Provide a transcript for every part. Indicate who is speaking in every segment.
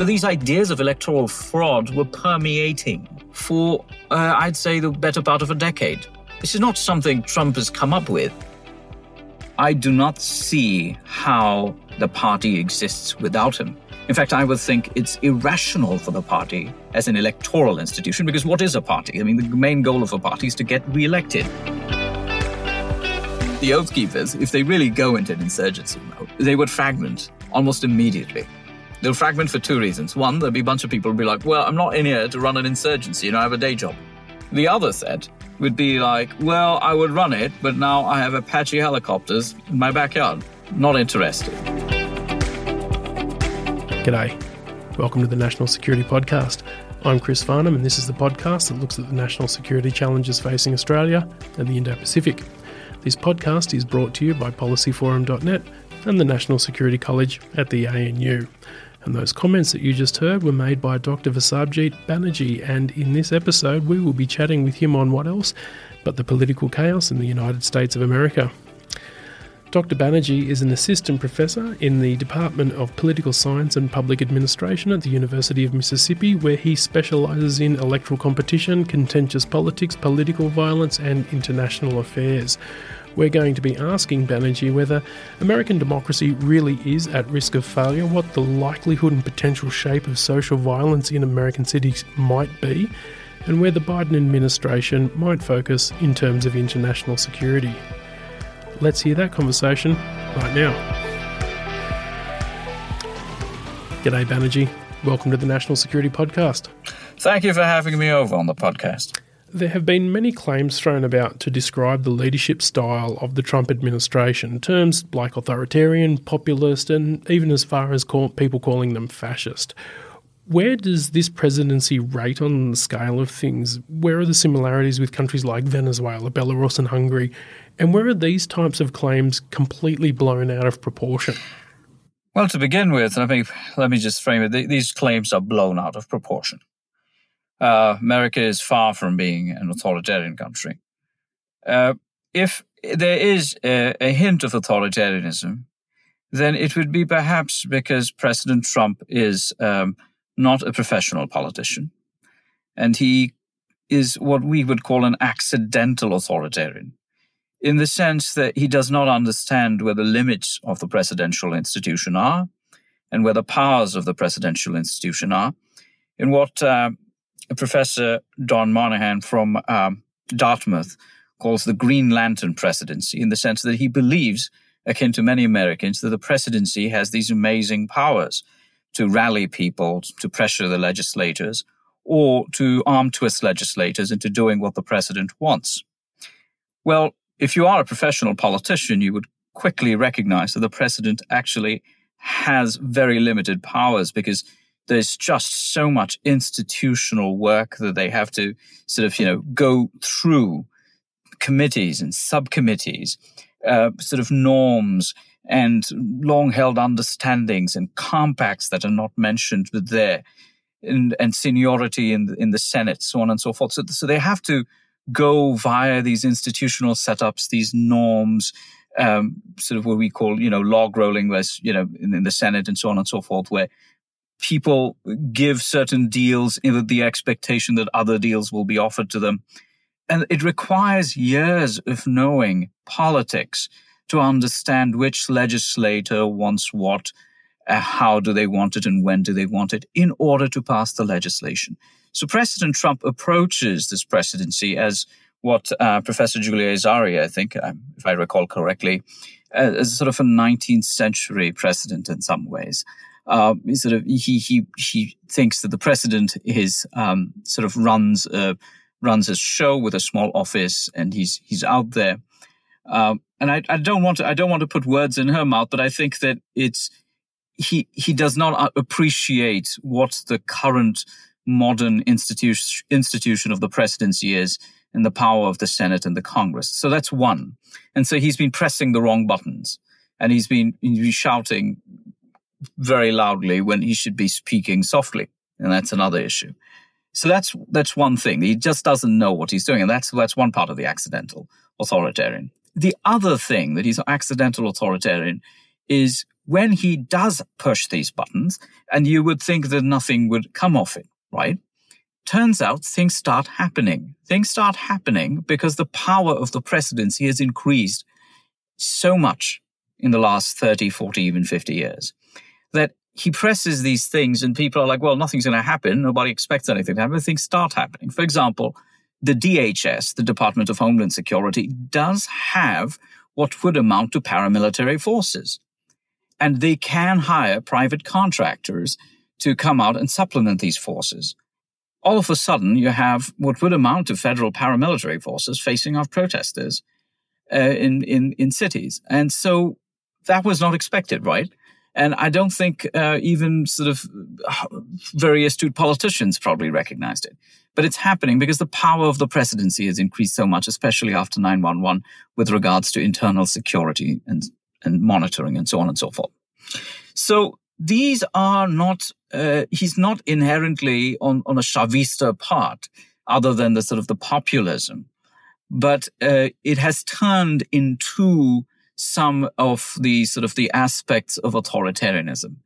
Speaker 1: But these ideas of electoral fraud were permeating for, uh, I'd say, the better part of a decade. This is not something Trump has come up with. I do not see how the party exists without him. In fact, I would think it's irrational for the party as an electoral institution because what is a party? I mean, the main goal of a party is to get re-elected. The Oath Keepers, if they really go into an insurgency mode, they would fragment almost immediately. They'll fragment for two reasons. One, there'll be a bunch of people who'll be like, well, I'm not in here to run an insurgency, you know, I have a day job. The other set would be like, well, I would run it, but now I have Apache helicopters in my backyard. Not interested.
Speaker 2: G'day. Welcome to the National Security Podcast. I'm Chris Farnham, and this is the podcast that looks at the national security challenges facing Australia and the Indo Pacific. This podcast is brought to you by PolicyForum.net and the National Security College at the ANU. And those comments that you just heard were made by Dr. Vasabjit Banerjee, and in this episode, we will be chatting with him on what else but the political chaos in the United States of America. Dr. Banerjee is an assistant professor in the Department of Political Science and Public Administration at the University of Mississippi, where he specialises in electoral competition, contentious politics, political violence, and international affairs we're going to be asking Banerjee whether American democracy really is at risk of failure, what the likelihood and potential shape of social violence in American cities might be, and where the Biden administration might focus in terms of international security. Let's hear that conversation right now. G'day, Banerjee. Welcome to the National Security Podcast.
Speaker 1: Thank you for having me over on the podcast.
Speaker 2: There have been many claims thrown about to describe the leadership style of the Trump administration, terms like authoritarian, populist, and even as far as call, people calling them fascist. Where does this presidency rate on the scale of things? Where are the similarities with countries like Venezuela, Belarus, and Hungary? And where are these types of claims completely blown out of proportion?
Speaker 1: Well, to begin with, I think let me just frame it. These claims are blown out of proportion uh, America is far from being an authoritarian country. Uh, if there is a, a, hint of authoritarianism, then it would be perhaps because President Trump is um, not a professional politician, and he is what we would call an accidental authoritarian, in the sense that he does not understand where the limits of the presidential institution are, and where the powers of the presidential institution are, in what uh, Professor Don Moynihan from um, Dartmouth calls the Green Lantern presidency, in the sense that he believes, akin to many Americans, that the presidency has these amazing powers to rally people, to pressure the legislators, or to arm twist legislators into doing what the president wants. Well, if you are a professional politician, you would quickly recognize that the president actually has very limited powers because there's just so much institutional work that they have to sort of, you know, go through committees and subcommittees, uh, sort of norms and long held understandings and compacts that are not mentioned, but there, and, and seniority in the, in the Senate, so on and so forth. So, so they have to go via these institutional setups, these norms, um, sort of what we call, you know, log rolling, where, you know, in, in, the Senate and so on and so forth, where people give certain deals with the expectation that other deals will be offered to them. And it requires years of knowing politics to understand which legislator wants what, uh, how do they want it, and when do they want it in order to pass the legislation. So President Trump approaches this presidency as what uh, Professor Julia Azari, I think, um, if I recall correctly, uh, as sort of a 19th century president in some ways uh, sort of he he he thinks that the president is um, sort of runs uh, runs a show with a small office, and he's he's out there. Um, and I, I don't want to I don't want to put words in her mouth, but I think that it's he he does not appreciate what the current modern institution institution of the presidency is and the power of the Senate and the Congress. So that's one. And so he's been pressing the wrong buttons and he's been, he's been shouting very loudly when he should be speaking softly. And that's another issue. So that's, that's one thing. He just doesn't know what he's doing. And that's, that's one part of the accidental authoritarian. The other thing that he's an accidental authoritarian is when he does push these buttons and you would think that nothing would come of it, right? turns out things start happening. Things start happening because the power of the presidency has increased so much in the last 30, 40, even 50 years that he presses these things and people are like, well, nothing's going to happen. Nobody expects anything to happen. Things start happening. For example, the DHS, the Department of Homeland Security, does have what would amount to paramilitary forces. And they can hire private contractors to come out and supplement these forces all of a sudden you have what would amount to federal paramilitary forces facing off protesters uh, in, in, in cities. And so that was not expected, right? And I don't think uh, even sort of very astute politicians probably recognized it. But it's happening because the power of the presidency has increased so much, especially after 911 with regards to internal security and, and monitoring and so on and so forth. So these are not, uh, he's not inherently on, on a Chavista part other than the sort of the populism, but uh, it has turned into some of the sort of the aspects of authoritarianism,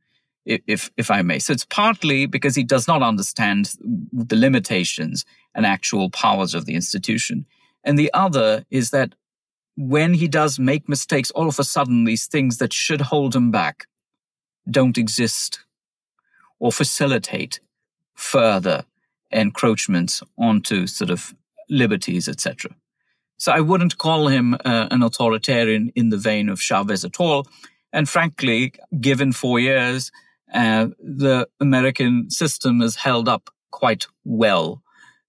Speaker 1: if, if I may. So it's partly because he does not understand the limitations and actual powers of the institution. And the other is that when he does make mistakes, all of a sudden these things that should hold him back don't exist or facilitate further encroachments onto sort of liberties, etc. So I wouldn't call him uh, an authoritarian in the vein of Chavez at all. And frankly, given four years, uh, the American system has held up quite well,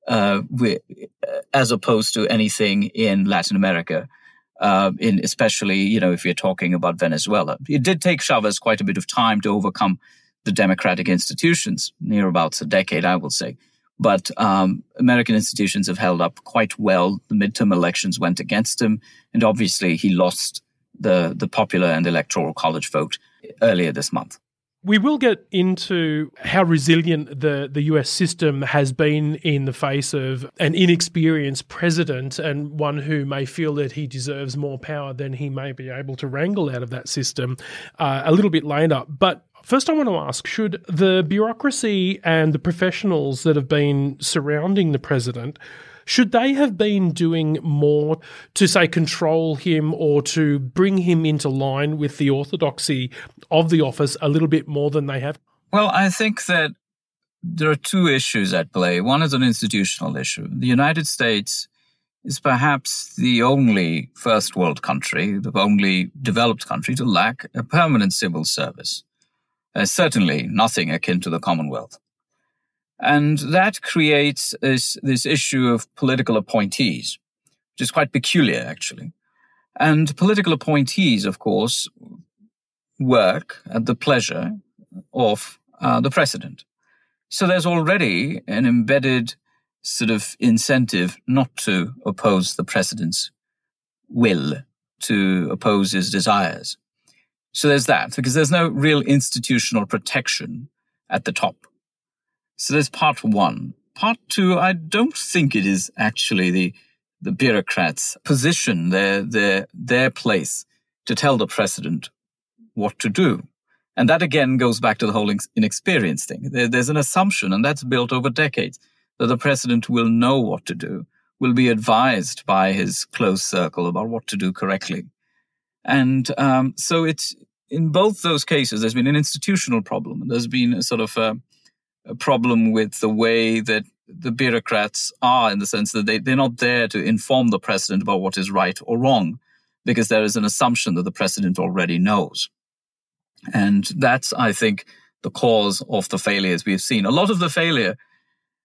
Speaker 1: uh, with, as opposed to anything in Latin America uh, in especially you know if you're talking about Venezuela. It did take Chavez quite a bit of time to overcome the democratic institutions, near about a decade, I will say. But um, American institutions have held up quite well. The midterm elections went against him, and obviously he lost the the popular and electoral college vote earlier this month.
Speaker 2: We will get into how resilient the, the US system has been in the face of an inexperienced president and one who may feel that he deserves more power than he may be able to wrangle out of that system uh, a little bit later. But First, I want to ask should the bureaucracy and the professionals that have been surrounding the president should they have been doing more to, say, control him or to bring him into line with the orthodoxy of the office a little bit more than they have?
Speaker 1: Well, I think that there are two issues at play. One is an institutional issue. The United States is perhaps the only first world country, the only developed country to lack a permanent civil service. Uh, certainly nothing akin to the Commonwealth. And that creates this, this issue of political appointees, which is quite peculiar, actually. And political appointees, of course, work at the pleasure of uh, the president. So there's already an embedded sort of incentive not to oppose the president's will, to oppose his desires. So there's that, because there's no real institutional protection at the top. So there's part one. Part two, I don't think it is actually the, the bureaucrats' position, their, their, their place to tell the president what to do. And that again goes back to the whole inexperience thing. There, there's an assumption, and that's built over decades, that the president will know what to do, will be advised by his close circle about what to do correctly. And um, so it's in both those cases, there's been an institutional problem. There's been a sort of a, a problem with the way that the bureaucrats are in the sense that they, they're not there to inform the president about what is right or wrong because there is an assumption that the president already knows. And that's, I think, the cause of the failures we've seen. A lot of the failure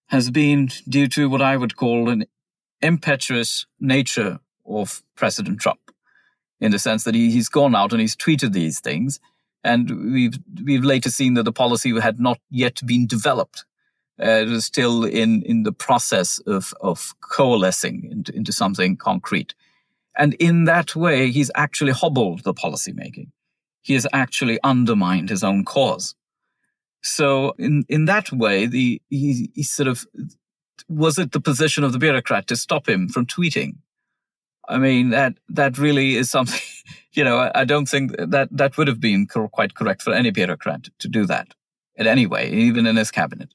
Speaker 1: has been due to what I would call an impetuous nature of President Trump, in the sense that he, he's gone out and he's tweeted these things, and we've we've later seen that the policy had not yet been developed. Uh, it was still in in the process of of coalescing into, into something concrete, and in that way, he's actually hobbled the policy making. He has actually undermined his own cause. So in, in that way, the, he, he sort of, was it the position of the bureaucrat to stop him from tweeting? I mean, that, that really is something, you know, I, don't think that that would have been quite correct for any bureaucrat to do that in any way, even in his cabinet.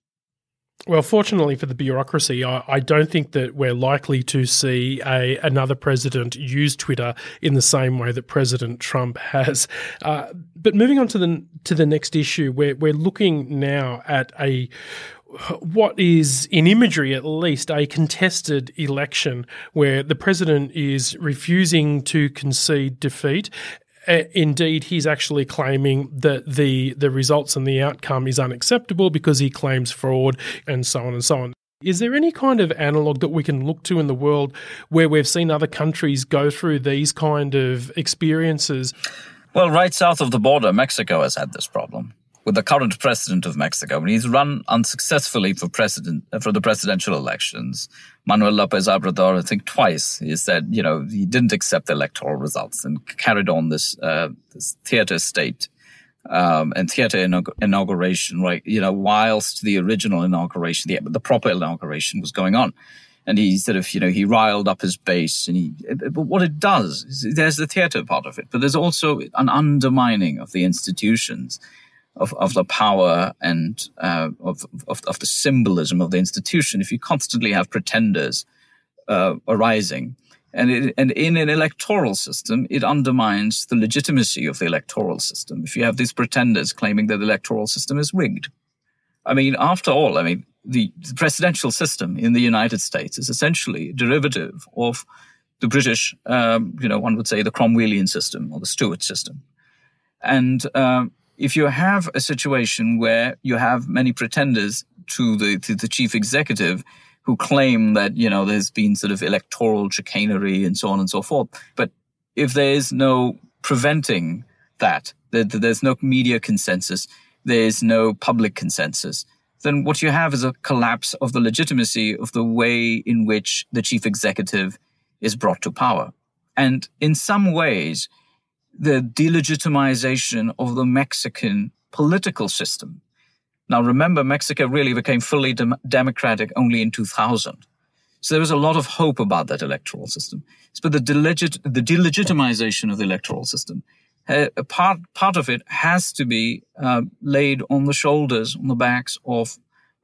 Speaker 2: Well, fortunately for the bureaucracy, I, I, don't think that we're likely to see a another president use Twitter in the same way that President Trump has. Uh, but moving on to the to the next issue, we're we're looking now at a what is, in imagery at least, a contested election where the president is refusing to concede defeat uh, indeed, he's actually claiming that the the results and the outcome is unacceptable because he claims fraud and so on and so on. Is there any kind of analog that we can look to in the world where we've seen other countries go through these kind of experiences?
Speaker 1: Well, right south of the border, Mexico has had this problem with the current president of Mexico. And he's run unsuccessfully for president for the presidential elections. Manuel Lopez Obrador, I think twice, he said, you know, he didn't accept the electoral results and carried on this, uh, this theater state. Um, and theater inauguration, right? You know, whilst the original inauguration, the, the proper inauguration was going on and he sort of, you know, he riled up his base. And he, but what it does is there's the theater part of it, but there's also an undermining of the institutions of, of the power and uh, of, of, of, the symbolism of the institution if you constantly have pretenders uh, arising. And, it, and in an electoral system, it undermines the legitimacy of the electoral system if you have these pretenders claiming that the electoral system is rigged. I mean, after all, I mean, the, the presidential system in the United States is essentially derivative of the British, um, you know, one would say the Cromwellian system or the Stuart system. And um, if you have a situation where you have many pretenders to the to the chief executive who claim that you know there's been sort of electoral chicanery and so on and so forth, but if there is no preventing that, that there's no media consensus, there's no public consensus, then what you have is a collapse of the legitimacy of the way in which the chief executive is brought to power. And in some ways, the delegitimization of the Mexican political system. Now, remember, Mexico really became fully dem- democratic only in 2000. So there was a lot of hope about that electoral system. But the, delegit- the delegitimization of the electoral system, uh, part, part of it has to be uh, laid on the shoulders, on the backs of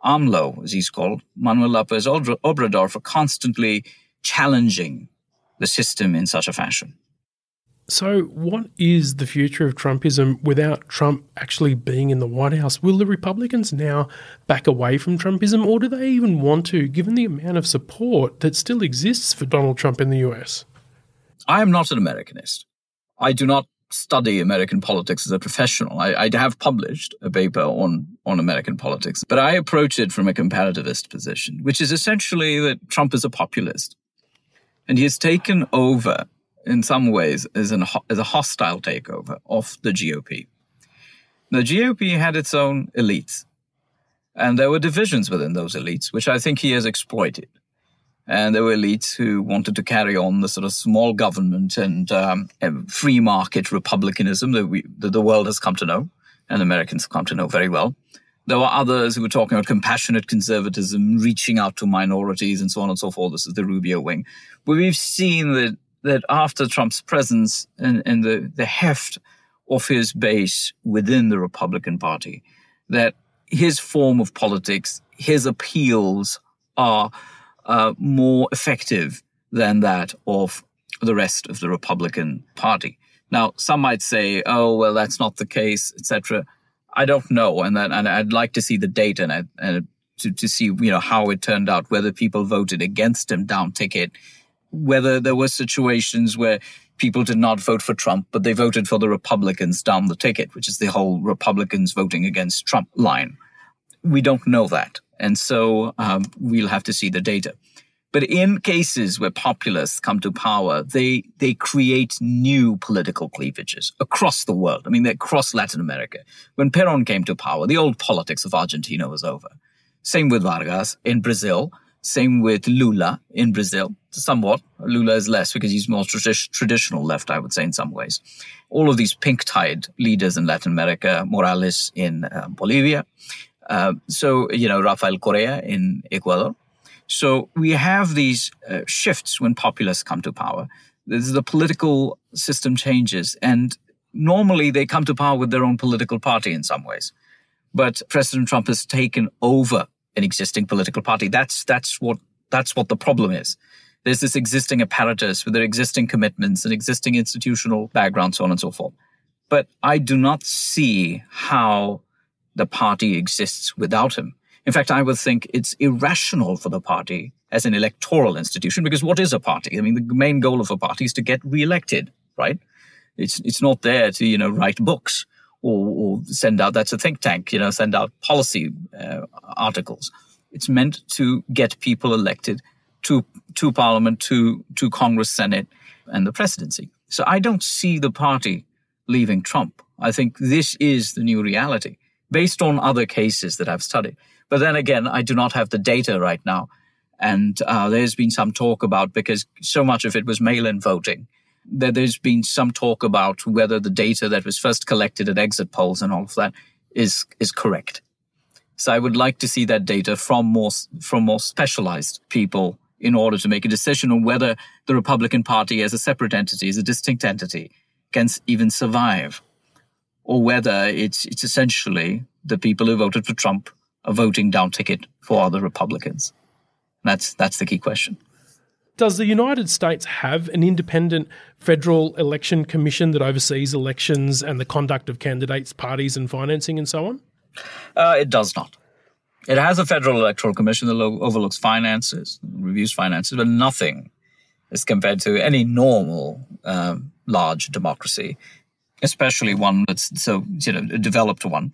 Speaker 1: AMLO, as he's called, Manuel Lopez Obrador, for constantly challenging the system in such a fashion.
Speaker 2: So, what is the future of Trumpism without Trump actually being in the White House? Will the Republicans now back away from Trumpism, or do they even want to, given the amount of support that still exists for Donald Trump in the US?
Speaker 1: I am not an Americanist. I do not study American politics as a professional. I, I, have published a paper on, on American politics, but I approach it from a comparativist position, which is essentially that Trump is a populist. And he has taken over in some ways as, an, as a hostile takeover of the GOP. The GOP had its own elites, and there were divisions within those elites, which I think he has exploited. And there were elites who wanted to carry on the sort of small government and um, free market republicanism that, we, that the world has come to know, and Americans have come to know very well. There were others who were talking about compassionate conservatism, reaching out to minorities, and so on and so forth. This is the Rubio wing. But we've seen that that after Trump's presence and, and the, the heft of his base within the Republican Party, that his form of politics, his appeals are uh, more effective than that of the rest of the Republican Party. Now, some might say, "Oh, well, that's not the case," etc. I don't know, and that, and I'd like to see the data and, and to, to see you know how it turned out, whether people voted against him down ticket whether there were situations where people did not vote for Trump, but they voted for the Republicans down the ticket, which is the whole Republicans voting against Trump line. We don't know that. And so um, we'll have to see the data. But in cases where populists come to power, they, they create new political cleavages across the world. I mean, across Latin America. When Perón came to power, the old politics of Argentina was over. Same with Vargas in Brazil. Same with Lula in Brazil, somewhat. Lula is less because he's more tradi- traditional left, I would say, in some ways. All of these pink tide leaders in Latin America, Morales in uh, Bolivia. Uh, so, you know, Rafael Correa in Ecuador. So we have these uh, shifts when populists come to power. The political system changes, and normally they come to power with their own political party in some ways. But President Trump has taken over an existing political party. That's that's what that's what the problem is. There's this existing apparatus with their existing commitments and existing institutional background, so on and so forth. But I do not see how the party exists without him. In fact, I would think it's irrational for the party as an electoral institution, because what is a party? I mean, the main goal of a party is to get reelected, right? It's, it's not there to, you know, write books or, or send out, that's a think tank, you know, send out policy uh, articles. It's meant to get people elected to, to parliament, to, to Congress, Senate, and the presidency. So I don't see the party leaving Trump. I think this is the new reality based on other cases that I've studied. But then again, I do not have the data right now. And uh, there's been some talk about, because so much of it was mail in voting, that there's been some talk about whether the data that was first collected at exit polls and all of that is, is correct. So I would like to see that data from more, from more specialized people in order to make a decision on whether the Republican Party as a separate entity, as a distinct entity, can even survive, or whether it's, it's essentially the people who voted for Trump are voting down ticket for other Republicans. That's, that's the key question.
Speaker 2: Does the United States have an independent federal election commission that oversees elections and the conduct of candidates, parties, and financing and so on?
Speaker 1: Uh, it does not. It has a federal electoral commission that overlooks finances, reviews finances, but nothing as compared to any normal um, large democracy, especially one that's so you know a developed one.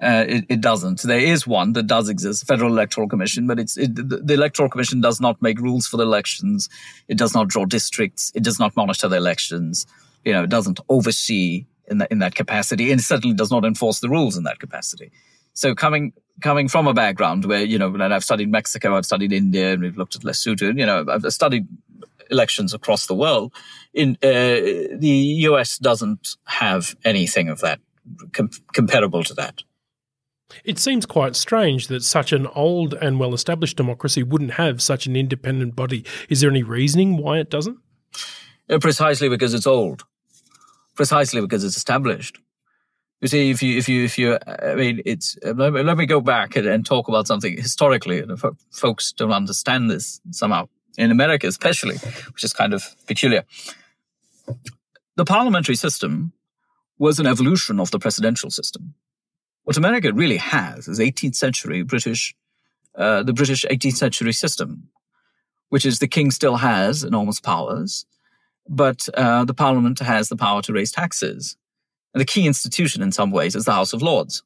Speaker 1: Uh, it, it, doesn't. There is one that does exist, Federal Electoral Commission, but it's it, the, Electoral Commission does not make rules for the elections. It does not draw districts. It does not monitor the elections. You know, it doesn't oversee in that in that capacity, and it certainly does not enforce the rules in that capacity. So coming coming from a background where you know, and I've studied Mexico, I've studied India, and we've looked at Lesotho. You know, I've studied elections across the world. In uh, the U.S. doesn't have anything of that com- comparable to that.
Speaker 2: It seems quite strange that such an old and well established democracy wouldn't have such an independent body. Is there any reasoning why it doesn't?
Speaker 1: Uh, precisely because it's old. Precisely because it's established. You see, if you, if you, if you, I mean, it's, uh, let me, let me go back and, and, talk about something historically. And folks don't understand this somehow, in America especially, which is kind of peculiar. The parliamentary system was an evolution of the presidential system. What America really has is 18th century British, uh, the British 18th century system, which is the king still has enormous powers, but uh, the parliament has the power to raise taxes. And the key institution in some ways is the House of Lords.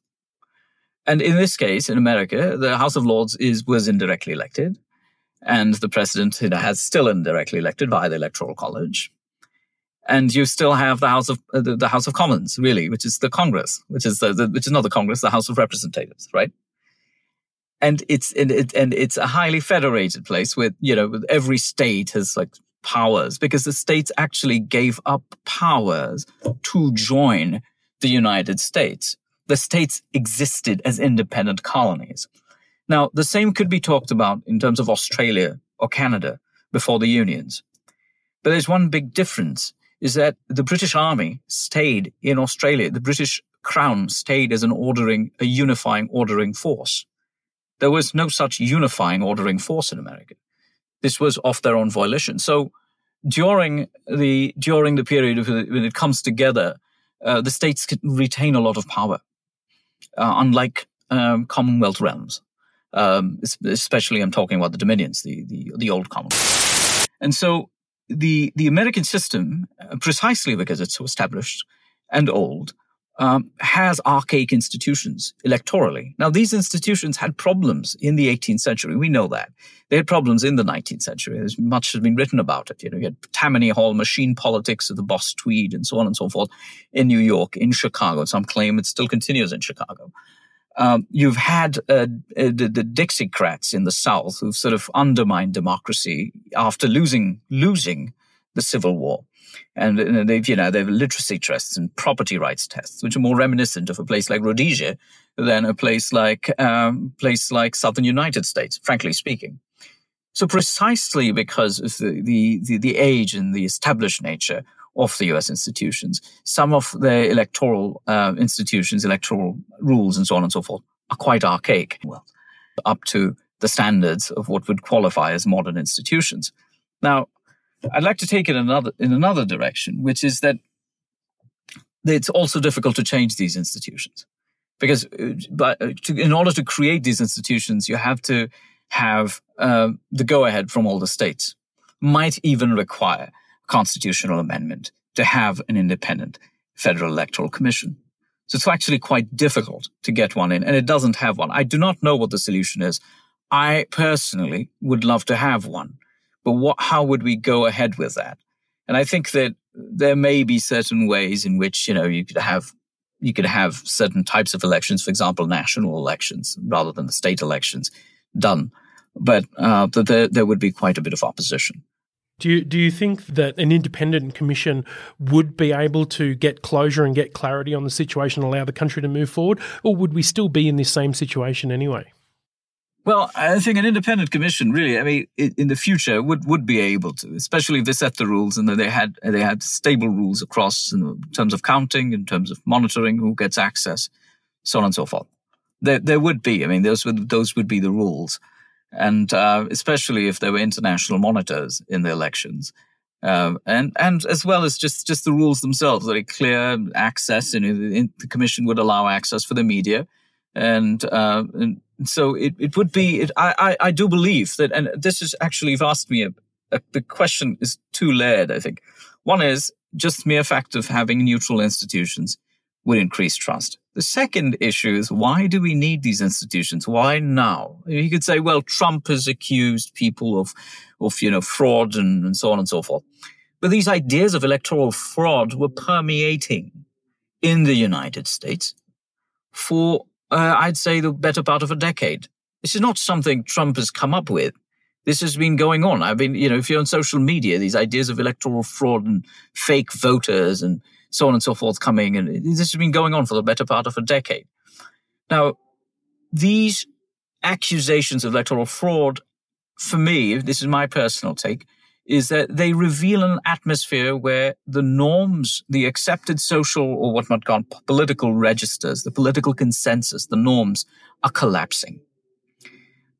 Speaker 1: And in this case, in America, the House of Lords is was indirectly elected, and the president has still indirectly elected via the Electoral College and you still have the House of uh, the, the, House of Commons, really, which is the Congress, which is the, the, which is not the Congress, the House of Representatives, right? And it's and, it, and it's a highly federated place with you know every state has like powers because the states actually gave up powers to join the United States. The states existed as independent colonies. Now, the same could be talked about in terms of Australia or Canada before the unions. But there's one big difference is that the British Army stayed in Australia. The British Crown stayed as an ordering, a unifying ordering force. There was no such unifying ordering force in America. This was off their own volition. So during the during the period when it comes together, uh, the states can retain a lot of power, uh, unlike um, Commonwealth realms. Um, especially, I'm talking about the dominions, the the, the old Commonwealth. And so the, the American system, uh, precisely because it's so established and old, um, has archaic institutions electorally. Now, these institutions had problems in the 18th century. We know that. They had problems in the 19th century. There's much has been written about it. You know, you had Tammany Hall machine politics of the boss Tweed and so on and so forth in New York, in Chicago. Some claim it still continues in Chicago. Um, you've had uh, uh, the, the Dixiecrats in the South who've sort of undermined democracy after losing losing the Civil War. And, they've, you know, they've literacy tests and property rights tests, which are more reminiscent of a place like Rhodesia than a place like, um, place like Southern United States, frankly speaking. So precisely because of the, the, the, the age and the established nature of the US institutions, some of the electoral uh, institutions, electoral rules, and so on and so forth are quite archaic. Well, up to the standards of what would qualify as modern institutions. Now, I'd like to take it another in another direction, which is that it's also difficult to change these institutions because uh, but uh, to, in order to create these institutions, you have to have uh, the go ahead from all the states. Might even require constitutional amendment to have an independent federal electoral commission. So it's actually quite difficult to get one in, and it doesn't have one. I do not know what the solution is. I personally would love to have one but what, how would we go ahead with that? And I think that there may be certain ways in which, you know, you could have, you could have certain types of elections, for example, national elections rather than the state elections done. But, uh, there, there would be quite a bit of opposition.
Speaker 2: Do you, do you think that an independent commission would be able to get closure and get clarity on the situation, and allow the country to move forward, or would we still be in this same situation anyway?
Speaker 1: Well, I think an independent commission, really, I mean, in the future would, would be able to, especially if they set the rules and they had they had stable rules across in terms of counting, in terms of monitoring who gets access, so on and so forth. There, there would be, I mean, those would those would be the rules, and uh, especially if there were international monitors in the elections, uh, and and as well as just just the rules themselves, very clear access, and the commission would allow access for the media and, uh, and so it, it would be, it, I, I, I, do believe that, and this is actually, you've asked me, a, a, the question is two layered, I think. One is just mere fact of having neutral institutions would increase trust. The second issue is why do we need these institutions? Why now? You could say, well, Trump has accused people of, of, you know, fraud and, and so on and so forth. But these ideas of electoral fraud were permeating in the United States for uh, I'd say the better part of a decade. This is not something Trump has come up with. This has been going on. I mean, you know, if you're on social media, these ideas of electoral fraud and fake voters and so on and so forth coming, and this has been going on for the better part of a decade. Now, these accusations of electoral fraud, for me, this is my personal take, is that they reveal an atmosphere where the norms, the accepted social or what might call political registers, the political consensus, the norms are collapsing.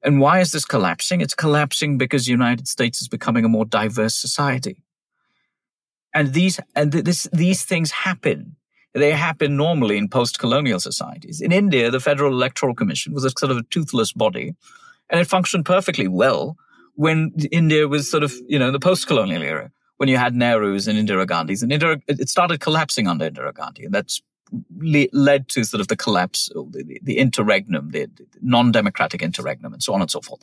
Speaker 1: And why is this collapsing? It's collapsing because the United States is becoming a more diverse society. And these, and this, these things happen. They happen normally in post-colonial societies. In India, the Federal Electoral Commission was a sort of a toothless body and it functioned perfectly well when India was sort of, you know, the post-colonial era, when you had Nehru's and Indira Gandhi's, and Indira, it started collapsing under Indira Gandhi, and that's le- led to sort of the collapse of the, the interregnum, the, the non-democratic interregnum, and so on and so forth.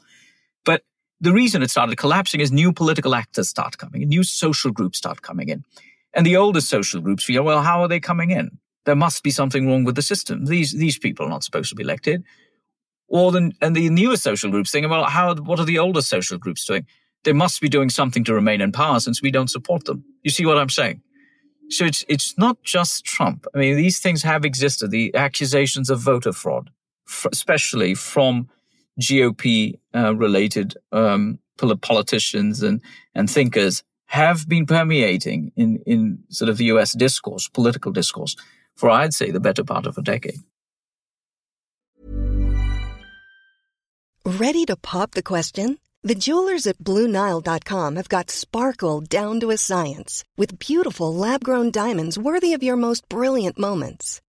Speaker 1: But the reason it started collapsing is new political actors start coming in, new social groups start coming in. And the older social groups feel, well, how are they coming in? There must be something wrong with the system. These, these people are not supposed to be elected. Or the, and the newer social groups thinking, well, how, what are the older social groups doing? They must be doing something to remain in power since we don't support them. You see what I'm saying? So it's, it's not just Trump. I mean, these things have existed. The accusations of voter fraud, especially from GOP uh, related um, politicians and, and thinkers have been permeating in, in sort of the US discourse, political discourse, for I'd say the better part of a decade.
Speaker 3: Ready to pop the question? The jewelers at BlueNile.com have got sparkle down to a science with beautiful lab grown diamonds worthy of your most brilliant moments.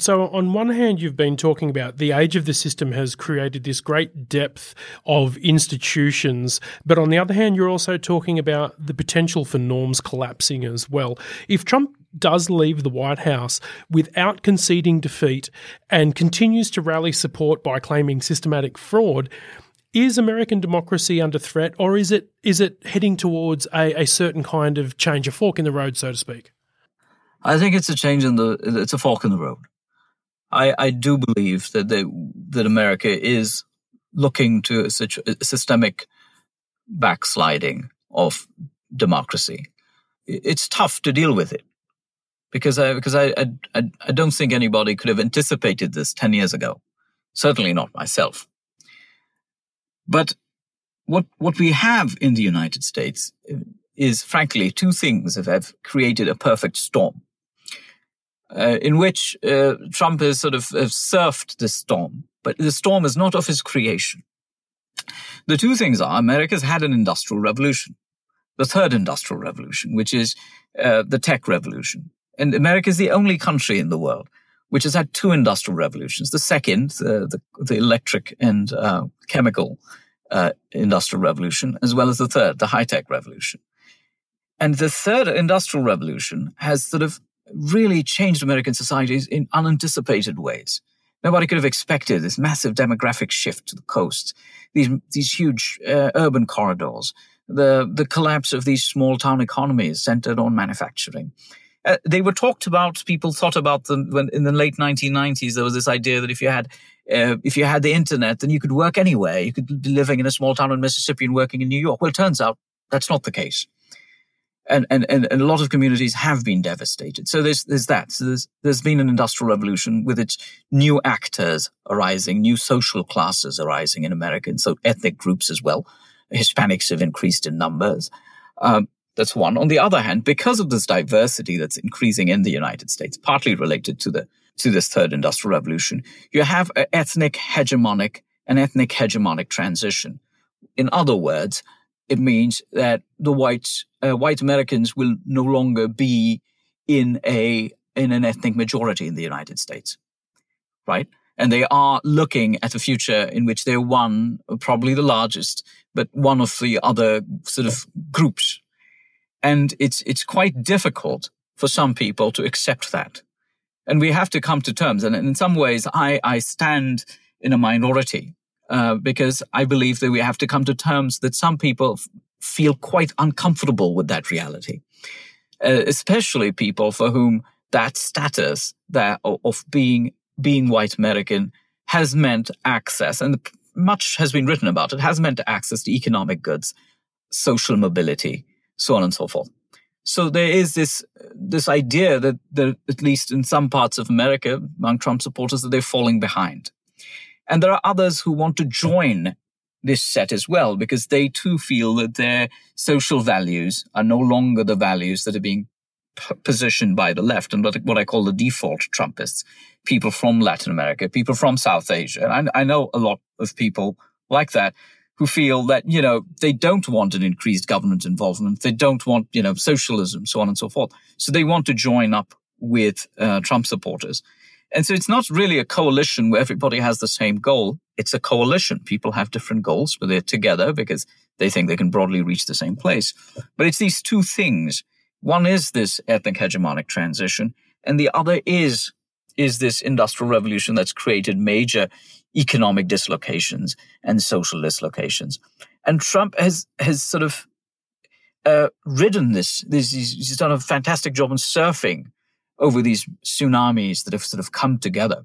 Speaker 2: So, on one hand, you've been talking about the age of the system has created this great depth of institutions, but on the other hand, you're also talking about the potential for norms collapsing as well. If Trump does leave the White House without conceding defeat and continues to rally support by claiming systematic fraud, is American democracy under threat, or is it is it heading towards a, a certain kind of change, a fork in the road, so to speak?
Speaker 1: I think it's a change in the it's a fork in the road. I, I do believe that that America is looking to a, a systemic backsliding of democracy. It's tough to deal with it because I because I, I I don't think anybody could have anticipated this ten years ago. Certainly not myself. But what what we have in the United States is frankly two things that have created a perfect storm uh, in which uh, Trump has sort of uh, surfed the storm, but the storm is not of his creation. The two things are America's had an industrial revolution, the third industrial revolution, which is uh, the tech revolution. And America is the only country in the world which has had two industrial revolutions. The second, the, the, the electric and uh, chemical uh, industrial revolution, as well as the third, the high tech revolution. And the third industrial revolution has sort of really changed American societies in unanticipated ways. Nobody could have expected this massive demographic shift to the coast, these these huge uh, urban corridors, the the collapse of these small town economies centered on manufacturing. Uh, they were talked about. People thought about them when in the late 1990s. There was this idea that if you had uh, if you had the internet, then you could work anywhere. You could be living in a small town in Mississippi and working in New York. Well, it turns out that's not the case and, and, and a lot of communities have been devastated. So there's, there's that. So there's, there's been an industrial revolution with its new actors arising, new social classes arising in America, and so ethnic groups as well. Hispanics have increased in numbers. Um, that's one. On the other hand, because of this diversity that's increasing in the United States, partly related to the to this third industrial revolution, you have an ethnic hegemonic, an ethnic hegemonic transition. In other words, it means that the whites, uh, white Americans will no longer be in a in an ethnic majority in the United States, right? And they are looking at a future in which they're one, probably the largest, but one of the other sort of groups. And it's it's quite difficult for some people to accept that. And we have to come to terms. And in some ways, I, I stand in a minority uh, because I believe that we have to come to terms that some people f- feel quite uncomfortable with that reality, uh, especially people for whom that status that of being being white American has meant access, and much has been written about it, has meant access to economic goods, social mobility, so on and so forth. So there is this this idea that, that at least in some parts of America, among Trump supporters, that they're falling behind. And there are others who want to join this set as well because they too feel that their social values are no longer the values that are being p- positioned by the left and what, what I call the default Trumpists, people from Latin America, people from South Asia. And I, I know a lot of people like that who feel that, you know, they don't want an increased government involvement. They don't want, you know, socialism, so on and so forth. So they want to join up with uh, Trump supporters. And so it's not really a coalition where everybody has the same goal. It's a coalition. People have different goals, but they're together because they think they can broadly reach the same place. But it's these two things. One is this ethnic hegemonic transition, and the other is is this industrial revolution that's created major economic dislocations and social dislocations. And Trump has has sort of uh, ridden this. this he's, he's done a fantastic job in surfing over these tsunamis that have sort of come together.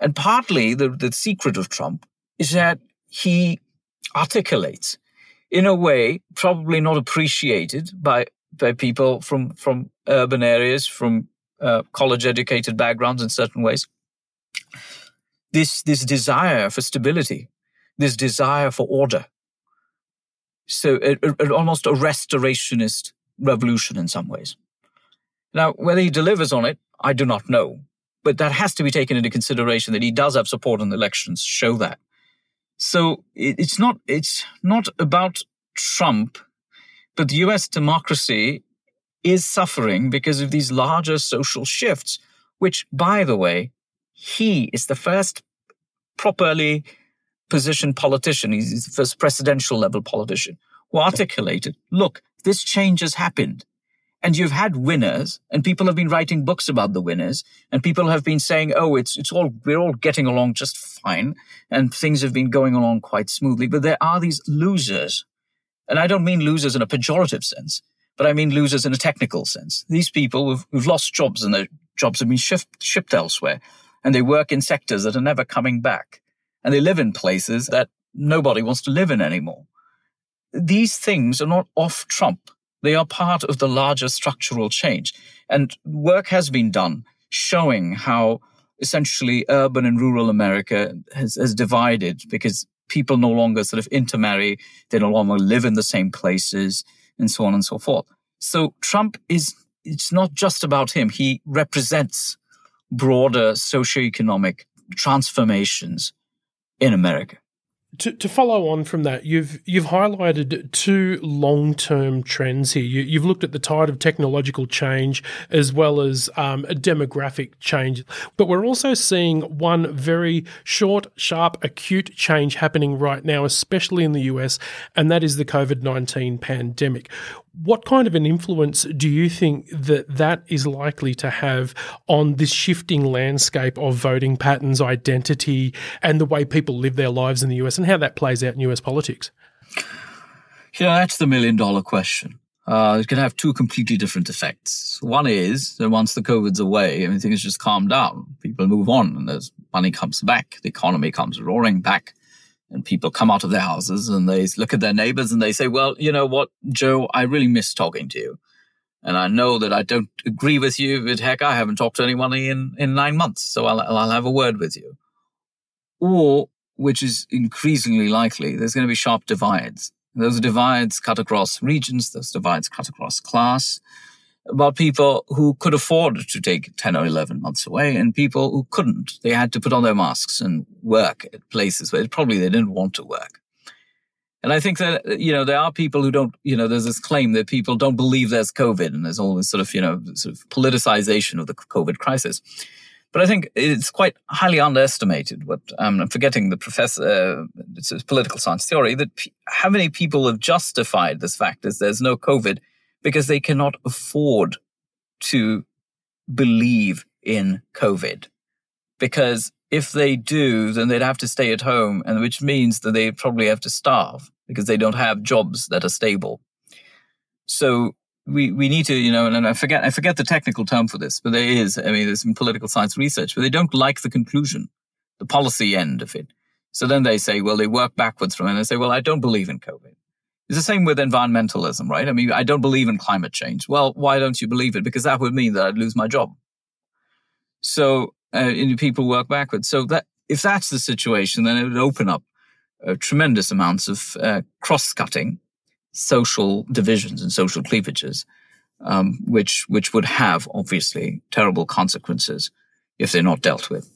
Speaker 1: And partly the, the secret of Trump is that he articulates in a way probably not appreciated by, by people from, from urban areas, from uh, college educated backgrounds in certain ways. This, this desire for stability, this desire for order. So a, a, almost a restorationist revolution in some ways. Now, whether he delivers on it, I do not know. But that has to be taken into consideration that he does have support in the elections show that. So it's not, it's not about Trump, but the US democracy is suffering because of these larger social shifts, which, by the way, he is the first properly positioned politician. He's the first presidential level politician who articulated, look, this change has happened. And you've had winners and people have been writing books about the winners and people have been saying, Oh, it's, it's all, we're all getting along just fine. And things have been going along quite smoothly. But there are these losers. And I don't mean losers in a pejorative sense, but I mean losers in a technical sense. These people who've, who've lost jobs and their jobs have been shift, shipped elsewhere and they work in sectors that are never coming back and they live in places that nobody wants to live in anymore. These things are not off Trump. They are part of the larger structural change. And work has been done showing how essentially urban and rural America has, has divided because people no longer sort of intermarry. They no longer live in the same places and so on and so forth. So Trump is, it's not just about him. He represents broader socioeconomic transformations in America
Speaker 2: to, to follow on from that, you've you've highlighted two long term trends here. You, have looked at the tide of technological change as well as um, a demographic change, but we're also seeing one very short, sharp, acute change happening right now, especially in the US, and that is the COVID nineteen pandemic. What kind of an influence do you think that that is likely to have on this shifting landscape of voting patterns, identity, and the way people live their lives in the US, and how that plays out in US politics?
Speaker 1: Yeah, that's the million dollar question. Uh, it can have two completely different effects. One is that once the COVID's away, everything is just calmed down. People move on and there's money comes back. The economy comes roaring back and people come out of their houses and they look at their neighbors and they say, well, you know what, Joe, I really miss talking to you. And I know that I don't agree with you, but heck, I haven't talked to anyone in, in nine months. So I'll, I'll have a word with you. Or, which is increasingly likely, there's going to be sharp divides. Those divides cut across regions. Those divides cut across class about people who could afford to take 10 or 11 months away and people who couldn't. They had to put on their masks and work at places where probably they didn't want to work. And I think that, you know, there are people who don't, you know, there's this claim that people don't believe there's COVID and there's all this sort of, you know, sort of politicization of the COVID crisis. But I think it's quite highly underestimated what, um, I'm forgetting the professor, uh, it's political science theory that p- how many people have justified this fact is there's no COVID because they cannot afford to believe in COVID. Because if they do, then they'd have to stay at home, and which means that they probably have to starve because they don't have jobs that are stable. So we, we need to, you know, and I forget, I forget the technical term for this, but there is, I mean, there's some political science research, but they don't like the conclusion, the policy end of it. So then they say, well, they work backwards from it and they say, well, I don't believe in COVID. It's the same with environmentalism, right? I mean, I don't believe in climate change. Well, why don't you believe it? Because that would mean that I'd lose my job. So, uh, people work backwards. So that if that's the situation, then it would open up uh, tremendous amounts of uh, cross-cutting social divisions and social cleavages, um, which which would have obviously terrible consequences if they're not dealt with.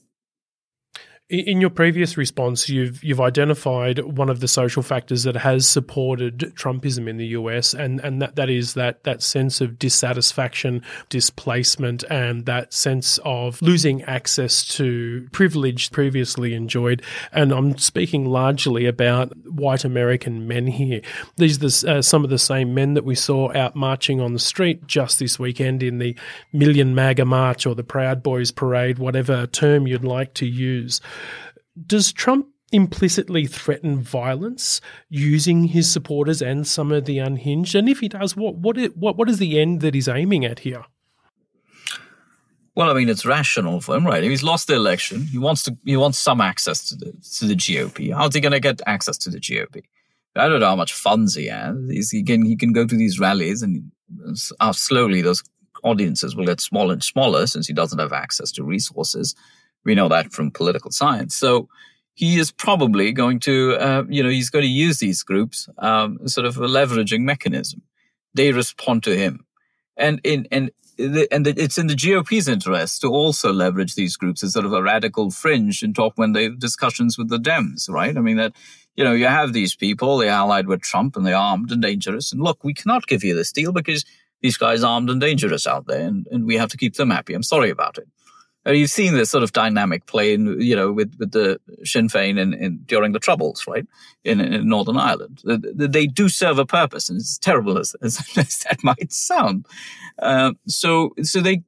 Speaker 2: In your previous response, you've you've identified one of the social factors that has supported Trumpism in the US, and, and that, that is that that sense of dissatisfaction, displacement, and that sense of losing access to privilege previously enjoyed. And I'm speaking largely about white American men here. These are uh, some of the same men that we saw out marching on the street just this weekend in the Million MAGA March or the Proud Boys Parade, whatever term you'd like to use. Does Trump implicitly threaten violence using his supporters and some of the unhinged? And if he does, what what is, what what is the end that he's aiming at here?
Speaker 1: Well, I mean, it's rational for him, right? He's lost the election. He wants to. He wants some access to the to the GOP. How's he going to get access to the GOP? I don't know how much funds he has. He's, he can he can go to these rallies, and uh, slowly those audiences will get smaller and smaller since he doesn't have access to resources. We know that from political science. So he is probably going to, uh, you know, he's going to use these groups, um, sort of a leveraging mechanism. They respond to him, and in and and it's in the GOP's interest to also leverage these groups as sort of a radical fringe and talk when they have discussions with the Dems, right? I mean that, you know, you have these people, they're allied with Trump and they're armed and dangerous. And look, we cannot give you this deal because these guys are armed and dangerous out there and, and we have to keep them happy. I'm sorry about it. You've seen this sort of dynamic play in, you know, with, with the Sinn Féin in, in during the Troubles, right? In, in Northern Ireland. They do serve a purpose, and it's terrible as, as, as that might sound. Uh, so, so they,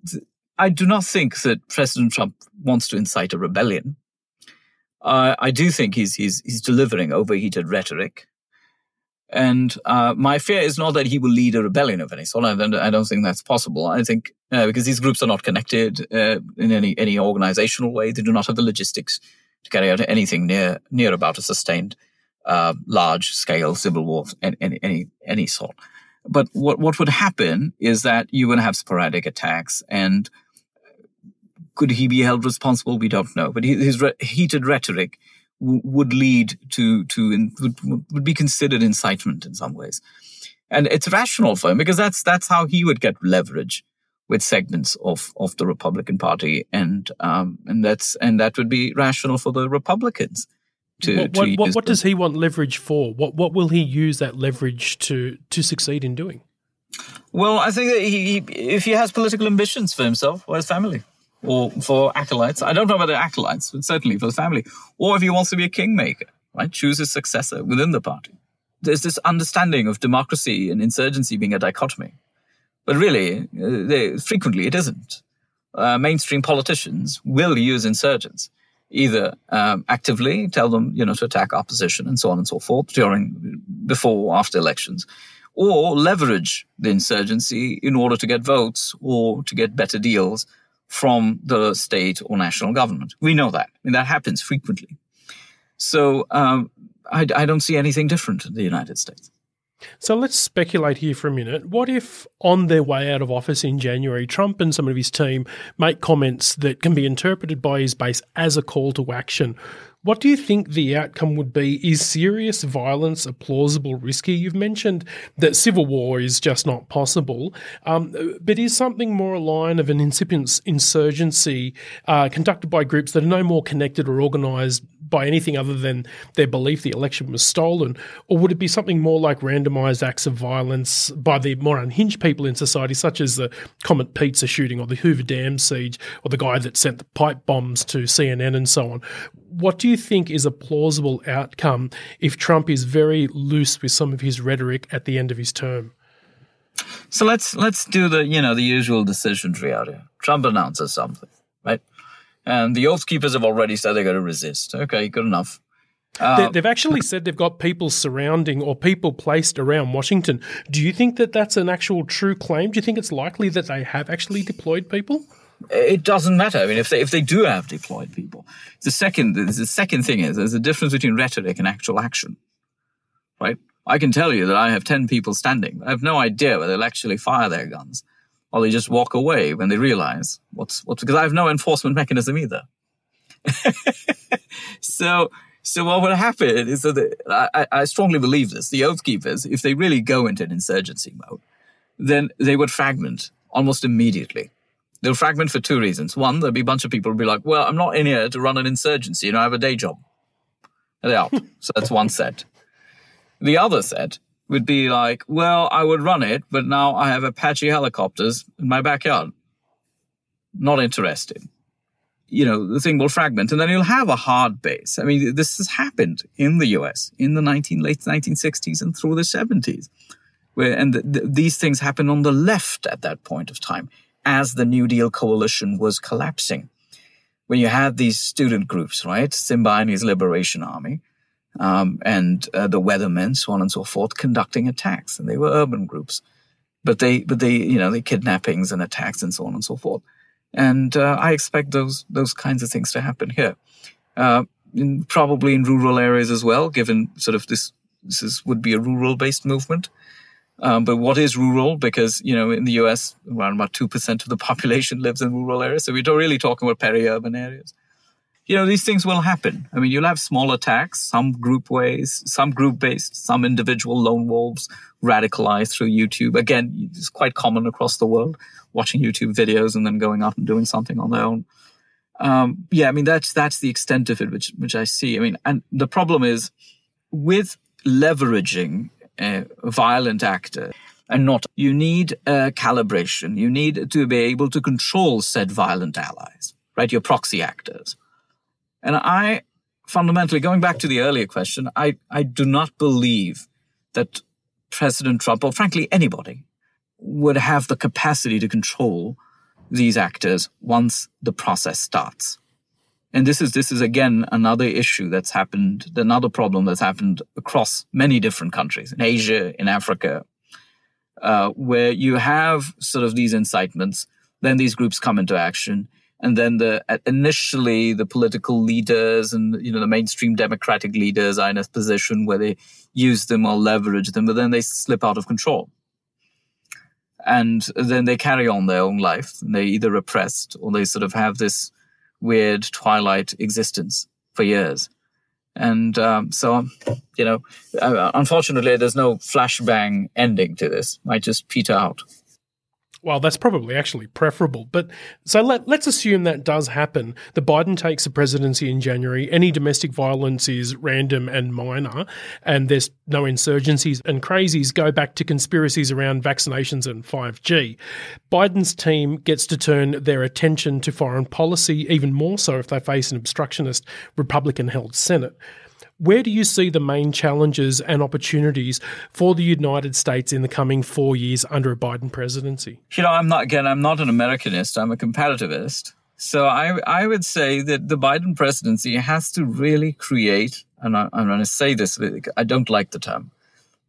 Speaker 1: I do not think that President Trump wants to incite a rebellion. Uh, I do think he's, he's, he's delivering overheated rhetoric. And uh, my fear is not that he will lead a rebellion of any sort. I don't, think that's possible. I think uh, because these groups are not connected uh, in any any organizational way, they do not have the logistics to carry out anything near near about a sustained uh, large scale civil war of any, any any sort. But what what would happen is that you would have sporadic attacks and could he be held responsible? We don't know. But his re- heated rhetoric would lead to to would, would be considered incitement in some ways, and it's rational for him because that's that's how he would get leverage with segments of of the Republican Party, and um, and that's and that would be rational for the Republicans. To,
Speaker 2: what,
Speaker 1: to
Speaker 2: what, what does he want leverage for? What what will he use that leverage to to succeed in doing?
Speaker 1: Well, I think that he, if he has political ambitions for himself or his family, or for acolytes. I don't know about the acolytes, but certainly for the family. Or if he wants to be a kingmaker, right? Choose his successor within the party. There's this understanding of democracy and insurgency being a dichotomy. But really, uh, they, frequently it isn't. Uh, mainstream politicians will use insurgents, either um, actively tell them, you know, to attack opposition and so on and so forth during, before or after elections, or leverage the insurgency in order to get votes or to get better deals from the state or national government. We know that. I mean, that happens frequently. So um, I, I don't see anything different in the United States.
Speaker 2: So let's speculate here for a minute. What if, on their way out of office in January, Trump and some of his team make comments that can be interpreted by his base as a call to action? What do you think the outcome would be? Is serious violence a plausible risk here? You've mentioned that civil war is just not possible, um, but is something more a line of an incipient insurgency uh, conducted by groups that are no more connected or organised by anything other than their belief the election was stolen? Or would it be something more like randomised acts of violence by the more unhinged people in society, such as the Comet Pizza shooting or the Hoover Dam siege or the guy that sent the pipe bombs to CNN and so on? What do you think is a plausible outcome if Trump is very loose with some of his rhetoric at the end of his term?
Speaker 1: So let's let's do the you know the usual decision tree out here. Trump announces something, right? And the Oath Keepers have already said they're going to resist. Okay, good enough.
Speaker 2: Uh, they've actually said they've got people surrounding or people placed around Washington. Do you think that that's an actual true claim? Do you think it's likely that they have actually deployed people?
Speaker 1: It doesn't matter. I mean, if they if they do have deployed people, the second the second thing is there's a difference between rhetoric and actual action, right? I can tell you that I have ten people standing. I have no idea whether they'll actually fire their guns or they just walk away when they realize what's what's because I have no enforcement mechanism either. so so what would happen is that I, I strongly believe this. The Oath Keepers, if they really go into an insurgency mode, then they would fragment almost immediately. They'll fragment for two reasons. One, there'll be a bunch of people who'll be like, well, I'm not in here to run an insurgency. You know, I have a day job. And they're out. so that's one set. The other set would be like, well, I would run it, but now I have Apache helicopters in my backyard. Not interested. You know, the thing will fragment and then you'll have a hard base. I mean, this has happened in the US in the 19, late 1960s and through the 70s. Where, and the, the, these things happened on the left at that point of time as the New Deal coalition was collapsing. When you had these student groups, right? Symbionese Liberation Army, um, and uh, the weathermen, so on and so forth, conducting attacks. And they were urban groups, but they, but they, you know, the kidnappings and attacks and so on and so forth. And uh, I expect those those kinds of things to happen here, uh, in, probably in rural areas as well. Given sort of this, this is, would be a rural based movement. Um, but what is rural? Because you know, in the U.S., around about two percent of the population lives in rural areas, so we're really talking about peri-urban areas. You know, these things will happen. I mean, you'll have small attacks, some group ways, some group based, some individual lone wolves radicalized through YouTube. Again, it's quite common across the world, watching YouTube videos and then going out and doing something on their own. Um, yeah, I mean, that's that's the extent of it, which which I see. I mean, and the problem is with leveraging violent actor and not. You need a calibration. You need to be able to control said violent allies, right? Your proxy actors. And I fundamentally, going back to the earlier question, I, I do not believe that President Trump, or frankly anybody, would have the capacity to control these actors once the process starts. And this is this is again another issue that's happened, another problem that's happened across many different countries in Asia, in Africa, uh, where you have sort of these incitements, then these groups come into action, and then the initially the political leaders and you know the mainstream democratic leaders are in a position where they use them or leverage them, but then they slip out of control. And then they carry on their own life. And they either repressed or they sort of have this weird twilight existence for years. And um, so, you know, uh, unfortunately, there's no flashbang ending to this. Might just peter out.
Speaker 2: Well, that's probably actually preferable. But so let, let's assume that does happen. The Biden takes the presidency in January. Any domestic violence is random and minor, and there's no insurgencies and crazies go back to conspiracies around vaccinations and 5G. Biden's team gets to turn their attention to foreign policy, even more so if they face an obstructionist Republican held Senate. Where do you see the main challenges and opportunities for the United States in the coming four years under a Biden presidency?
Speaker 1: You know, I'm not, again, I'm not an Americanist, I'm a comparativist. So I, I would say that the Biden presidency has to really create, and I, I'm going to say this, I don't like the term,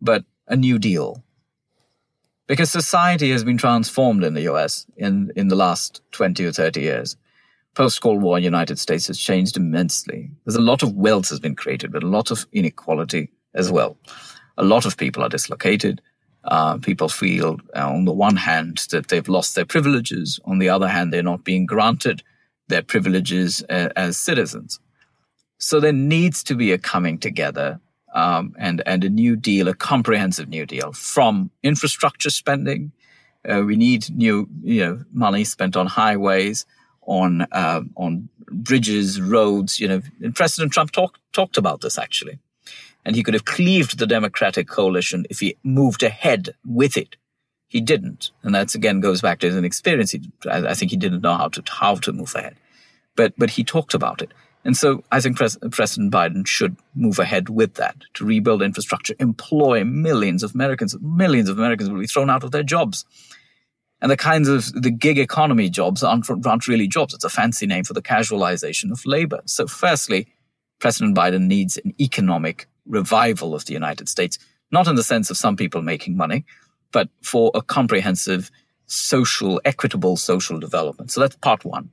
Speaker 1: but a new deal. Because society has been transformed in the US in, in the last 20 or 30 years post Cold War United States has changed immensely. There's a lot of wealth has been created, but a lot of inequality as well. A lot of people are dislocated. Uh, people feel, uh, on the one hand, that they've lost their privileges. On the other hand, they're not being granted their privileges uh, as citizens. So there needs to be a coming together um, and and a new deal, a comprehensive new deal from infrastructure spending. Uh, we need new, you know, money spent on highways on uh, on bridges, roads. You know, and President Trump talked talked about this actually, and he could have cleaved the Democratic coalition if he moved ahead with it. He didn't, and that again goes back to his inexperience. I, I, think he didn't know how to how to move ahead, but but he talked about it. And so I think Pres- President Biden should move ahead with that to rebuild infrastructure, employ millions of Americans. Millions of Americans will be thrown out of their jobs and the kinds of the gig economy jobs aren't, aren't really jobs. It's a fancy name for the casualization of labor. So firstly, President Biden needs an economic revival of the United States, not in the sense of some people making money, but for a comprehensive social, equitable social development. So that's part one.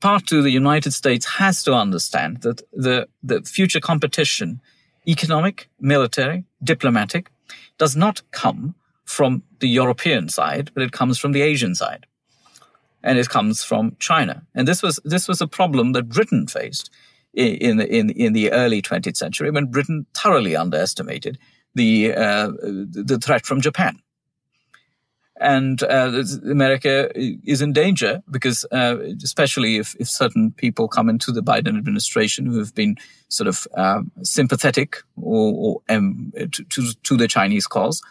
Speaker 1: Part two, the United States has to understand that the, the future competition, economic, military, diplomatic, does not come from the European side, but it comes from the Asian side. And it comes from China. And this was, this was a problem that Britain faced in, in, in the early 20th century when Britain thoroughly underestimated the, uh, the threat from Japan. And uh, America is in danger because, uh, especially if, if certain people come into the Biden administration who have been sort of uh, sympathetic or, or um, to, to, to the Chinese cause,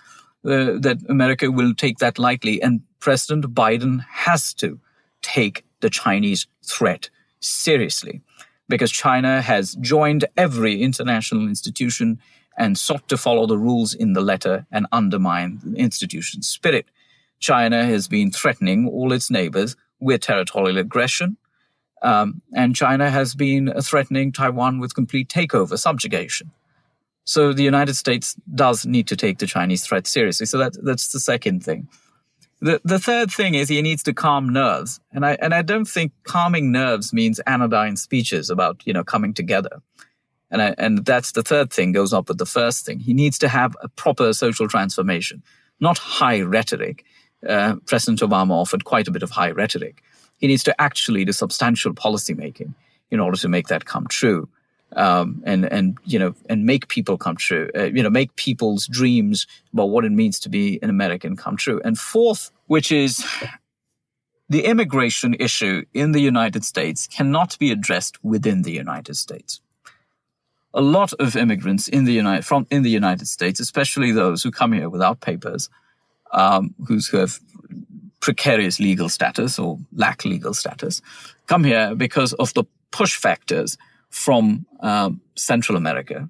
Speaker 1: uh, that America will take that lightly. And President Biden has to take the Chinese threat seriously because China has joined every international institution and sought to follow the rules in the letter and undermine the institution's spirit. China has been threatening all its neighbors with territorial aggression. Um, and China has been threatening Taiwan with complete takeover, subjugation. So the United States does need to take the Chinese threat seriously. So that, that's the second thing. The the third thing is he needs to calm nerves, and I and I don't think calming nerves means anodyne speeches about you know coming together, and I, and that's the third thing goes up with the first thing. He needs to have a proper social transformation, not high rhetoric. Uh, President Obama offered quite a bit of high rhetoric. He needs to actually do substantial policy making in order to make that come true um, and and you know and make people come true. Uh, you know, make people's dreams about what it means to be an American come true. And fourth, which is the immigration issue in the United States cannot be addressed within the United States. A lot of immigrants in the United from in the United States, especially those who come here without papers, um, who have precarious legal status or lack legal status, come here because of the push factors from um, Central America.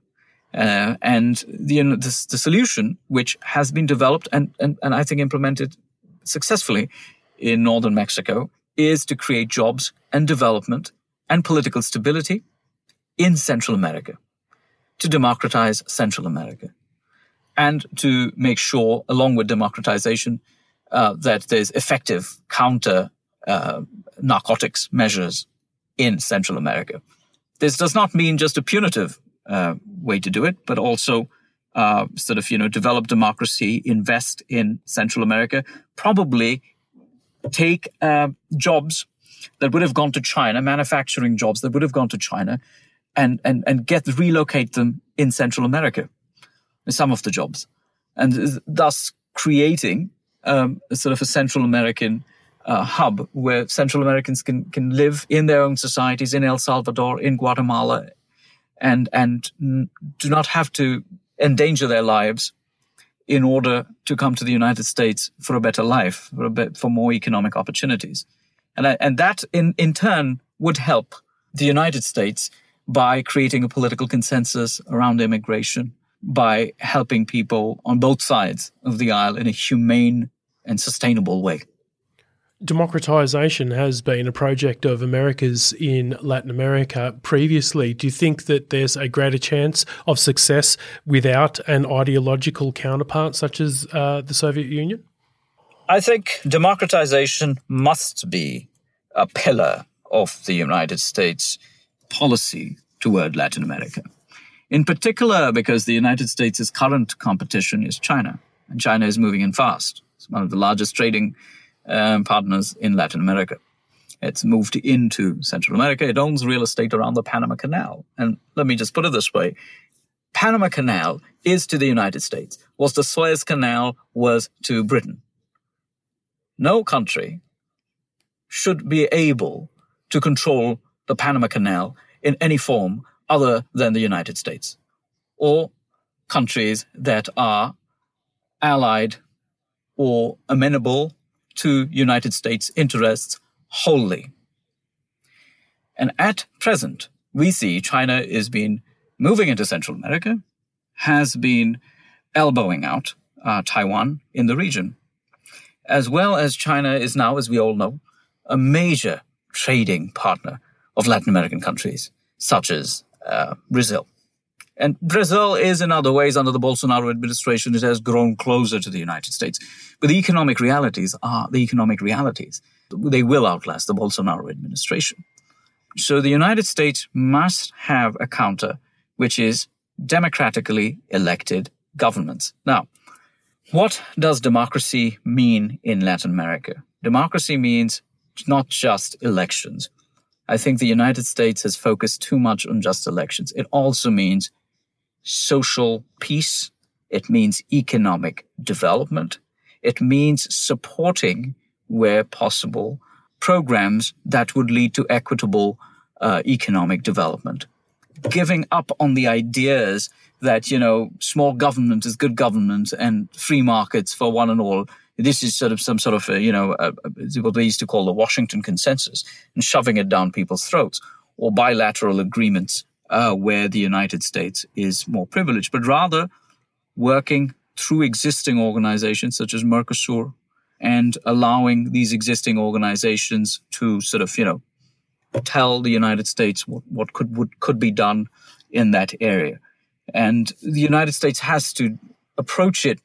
Speaker 1: Uh, and the, the, the, solution, which has been developed and, and, and I think implemented successfully in northern Mexico, is to create jobs and development and political stability in Central America, to democratize Central America, and to make sure, along with democratization, uh, that there's effective counter uh, narcotics measures in Central America. This does not mean just a punitive uh, way to do it, but also uh, sort of, you know, develop democracy, invest in Central America, probably take uh, jobs that would have gone to China, manufacturing jobs that would have gone to China, and and and get relocate them in Central America, some of the jobs, and thus creating um, sort of a Central American uh, hub where Central Americans can can live in their own societies in El Salvador, in Guatemala, and and do not have to endanger their lives in order to come to the United States for a better life, for a bit, for more economic opportunities, and I, and that in in turn would help the United States by creating a political consensus around immigration, by helping people on both sides of the aisle in a humane and sustainable way.
Speaker 2: Democratization has been a project of America's in Latin America previously. Do you think that there's a greater chance of success without an ideological counterpart such as uh, the Soviet Union?
Speaker 1: I think democratization must be a pillar of the United States policy toward Latin America. In particular, because the United States' current competition is China, and China is moving in fast. It's one of the largest trading um, partners in Latin America. It's moved into Central America. It owns real estate around the Panama Canal. And let me just put it this way. Panama Canal is to the United States, was the Suez Canal was to Britain. No country should be able to control the Panama Canal in any form other than the United States or countries that are allied or amenable to United States interests wholly. And at present, we see China is been moving into Central America, has been elbowing out uh, Taiwan in the region, as well as China is now, as we all know, a major trading partner of Latin American countries, such as uh, Brazil. And Brazil is in other ways under the Bolsonaro administration, it has grown closer to the United States. But the economic realities are the economic realities. They will outlast the Bolsonaro administration. So the United States must have a counter, which is democratically elected governments. Now, what does democracy mean in Latin America? Democracy means not just elections. I think the United States has focused too much on just elections. It also means social peace. It means economic development. It means supporting, where possible, programs that would lead to equitable uh, economic development. Giving up on the ideas that, you know, small government is good government and free markets for one and all. This is sort of some sort of, a, you know, a, a, what they used to call the Washington consensus and shoving it down people's throats or bilateral agreements uh, where the United States is more privileged, but rather working through existing organizations such as Mercosur and allowing these existing organizations to sort of, you know, tell the United States what, what could what could be done in that area. And the United States has to approach it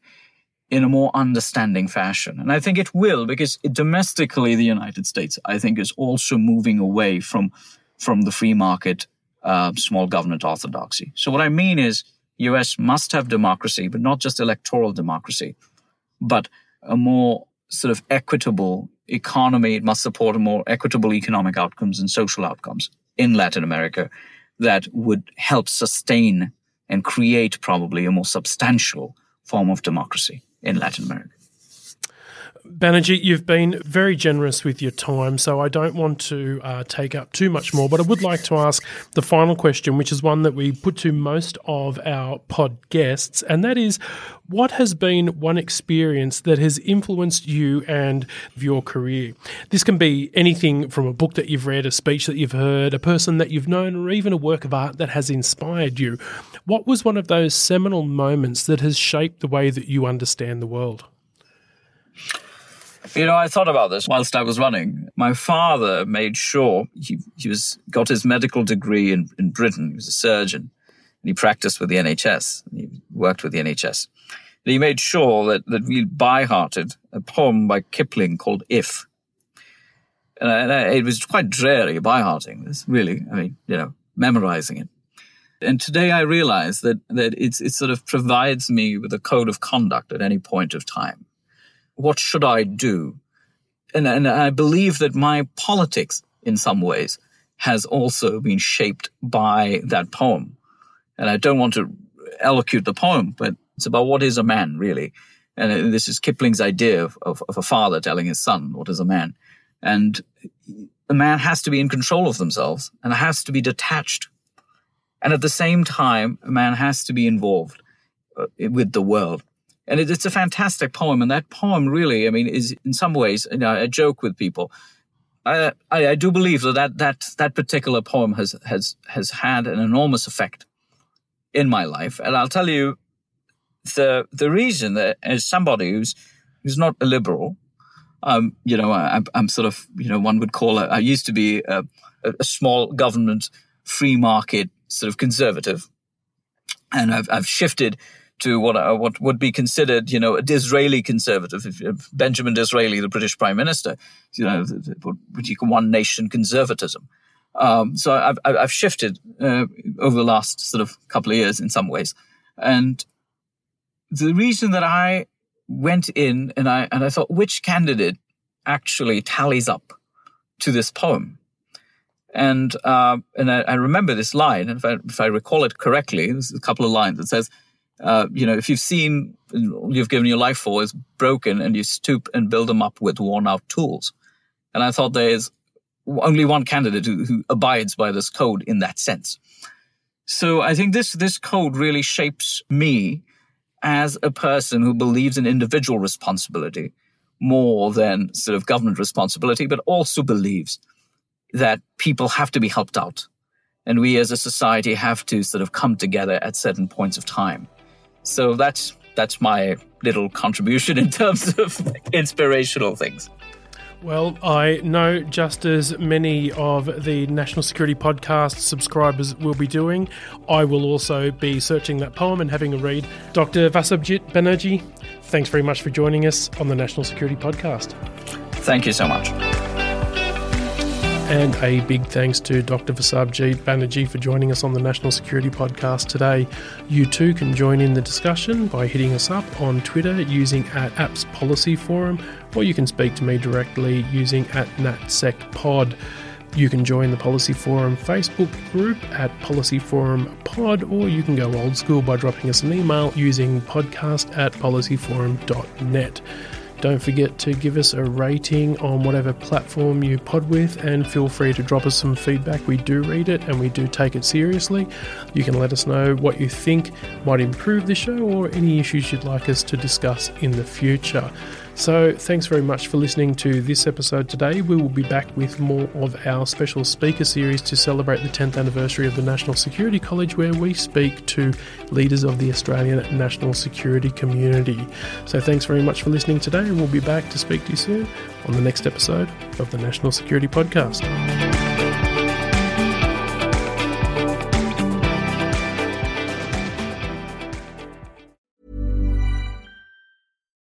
Speaker 1: in a more understanding fashion. And I think it will because domestically, the United States, I think, is also moving away from, from the free market, uh, small government orthodoxy. So what I mean is US must have democracy, but not just electoral democracy, but a more sort of equitable economy. It must support a more equitable economic outcomes and social outcomes in Latin America that would help sustain and create probably a more substantial form of democracy in Latin America.
Speaker 2: Banerjee, you've been very generous with your time, so I don't want to uh, take up too much more, but I would like to ask the final question, which is one that we put to most of our pod guests, and that is what has been one experience that has influenced you and your career? This can be anything from a book that you've read, a speech that you've heard, a person that you've known, or even a work of art that has inspired you. What was one of those seminal moments that has shaped the way that you understand the world?
Speaker 1: You know, I thought about this whilst I was running. My father made sure he, he was got his medical degree in, in Britain. He was a surgeon and he practiced with the NHS. He worked with the NHS. And he made sure that, that we by-hearted a poem by Kipling called If. And, I, and I, it was quite dreary by-hearting this, really. I mean, you know, memorizing it. And today I realize that, that it's, it sort of provides me with a code of conduct at any point of time what should I do? And, and I believe that my politics, in some ways, has also been shaped by that poem. And I don't want to elocute the poem, but it's about what is a man, really. And this is Kipling's idea of, of, of a father telling his son, what is a man? And a man has to be in control of themselves and has to be detached. And at the same time, a man has to be involved uh, with the world and it, it's a fantastic poem. And that poem really, I mean, is in some ways, you know, I joke with people. I, I, I do believe that, that that particular poem has has has had an enormous effect in my life, and I'll tell you the the reason that as somebody who's who's not a liberal, um, you know, I, I'm sort of you know one would call. I used to be a, a small government, free market sort of conservative, and I've I've shifted to what uh, what would be considered, you know, a Disraeli conservative. If, Benjamin Disraeli, the British Prime Minister, you know, what you one nation conservatism. Um, so I've, I've shifted uh, over the last sort of couple of years in some ways, and the reason that I went in and I and I thought which candidate actually tallies up to this poem. And uh, and I, I, remember this line, and if I, if I recall it correctly, there's a couple of lines. It says, uh, you know, if you've seen, you've given your life for is broken and you stoop and build them up with worn out tools. And I thought there's only one candidate who, who abides by this code in that sense. So I think this, this code really shapes me as a person who believes in individual responsibility more than sort of government responsibility, but also believes that people have to be helped out. And we as a society have to sort of come together at certain points of time. So that's that's my little contribution in terms of inspirational things.
Speaker 2: Well, I know just as many of the National Security Podcast subscribers will be doing. I will also be searching that poem and having a read. Dr. Vasabjit Banerjee, thanks very much for joining us on the National Security Podcast.
Speaker 1: Thank you so much.
Speaker 2: And a big thanks to Dr. Vasabjit Banerjee for joining us on the National Security Podcast today. You too can join in the discussion by hitting us up on Twitter using at APPS Policy Forum, or you can speak to me directly using at NatSecPod. You can join the Policy Forum Facebook group at Policy Forum Pod, or you can go old school by dropping us an email using podcast at policyforum.net. Don't forget to give us a rating on whatever platform you pod with and feel free to drop us some feedback. We do read it and we do take it seriously. You can let us know what you think might improve the show or any issues you'd like us to discuss in the future. So, thanks very much for listening to this episode today. We will be back with more of our special speaker series to celebrate the 10th anniversary of the National Security College, where we speak to leaders of the Australian national security community. So, thanks very much for listening today, and we'll be back to speak to you soon on the next episode of the National Security Podcast.